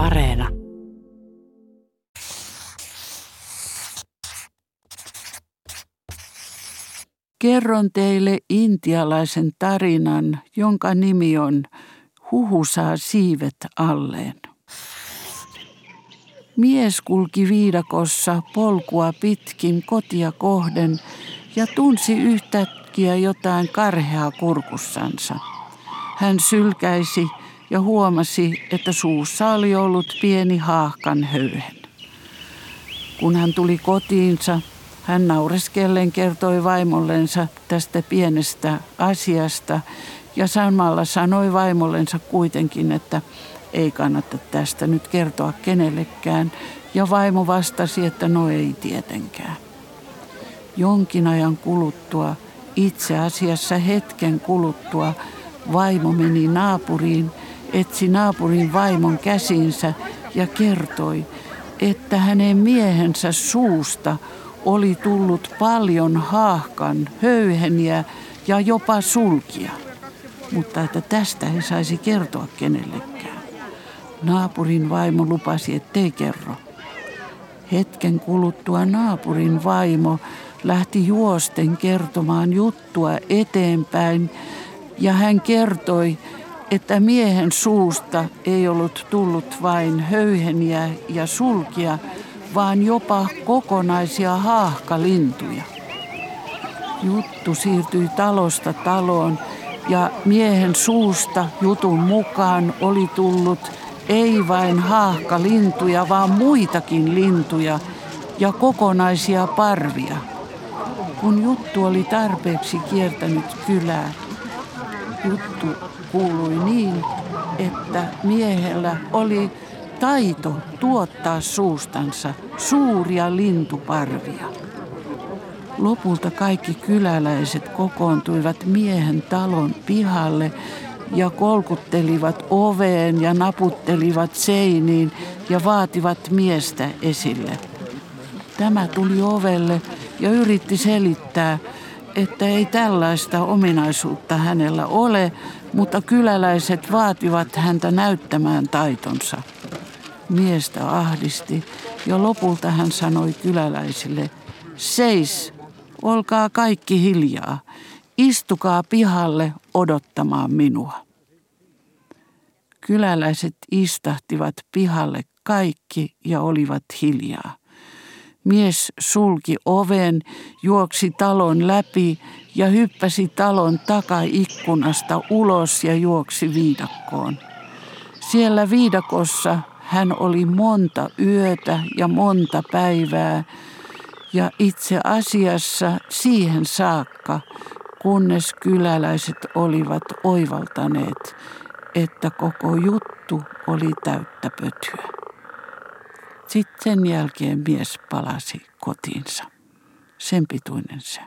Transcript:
Areena. Kerron teille intialaisen tarinan, jonka nimi on Huhu saa siivet alleen. Mies kulki viidakossa polkua pitkin kotia kohden ja tunsi yhtäkkiä jotain karheaa kurkussansa. Hän sylkäisi ja huomasi, että suussa oli ollut pieni haahkan höyhen. Kun hän tuli kotiinsa, hän naureskellen kertoi vaimollensa tästä pienestä asiasta ja samalla sanoi vaimollensa kuitenkin, että ei kannata tästä nyt kertoa kenellekään. Ja vaimo vastasi, että no ei tietenkään. Jonkin ajan kuluttua, itse asiassa hetken kuluttua, vaimo meni naapuriin, etsi naapurin vaimon käsinsä ja kertoi, että hänen miehensä suusta oli tullut paljon haahkan, höyheniä ja jopa sulkia, mutta että tästä ei saisi kertoa kenellekään. Naapurin vaimo lupasi, ettei kerro. Hetken kuluttua naapurin vaimo lähti juosten kertomaan juttua eteenpäin ja hän kertoi, että miehen suusta ei ollut tullut vain höyheniä ja sulkia, vaan jopa kokonaisia haahkalintuja. Juttu siirtyi talosta taloon ja miehen suusta jutun mukaan oli tullut ei vain haahkalintuja, vaan muitakin lintuja ja kokonaisia parvia. Kun juttu oli tarpeeksi kiertänyt kylää, juttu kuului niin, että miehellä oli taito tuottaa suustansa suuria lintuparvia. Lopulta kaikki kyläläiset kokoontuivat miehen talon pihalle ja kolkuttelivat oveen ja naputtelivat seiniin ja vaativat miestä esille. Tämä tuli ovelle ja yritti selittää, että ei tällaista ominaisuutta hänellä ole, mutta kyläläiset vaativat häntä näyttämään taitonsa. Miestä ahdisti ja lopulta hän sanoi kyläläisille, seis, olkaa kaikki hiljaa, istukaa pihalle odottamaan minua. Kyläläiset istahtivat pihalle kaikki ja olivat hiljaa. Mies sulki oven, juoksi talon läpi ja hyppäsi talon takaikkunasta ulos ja juoksi viidakkoon. Siellä viidakossa hän oli monta yötä ja monta päivää ja itse asiassa siihen saakka, kunnes kyläläiset olivat oivaltaneet, että koko juttu oli täyttä pötyä. Sitten sen jälkeen mies palasi kotiinsa. Sen pituinen se.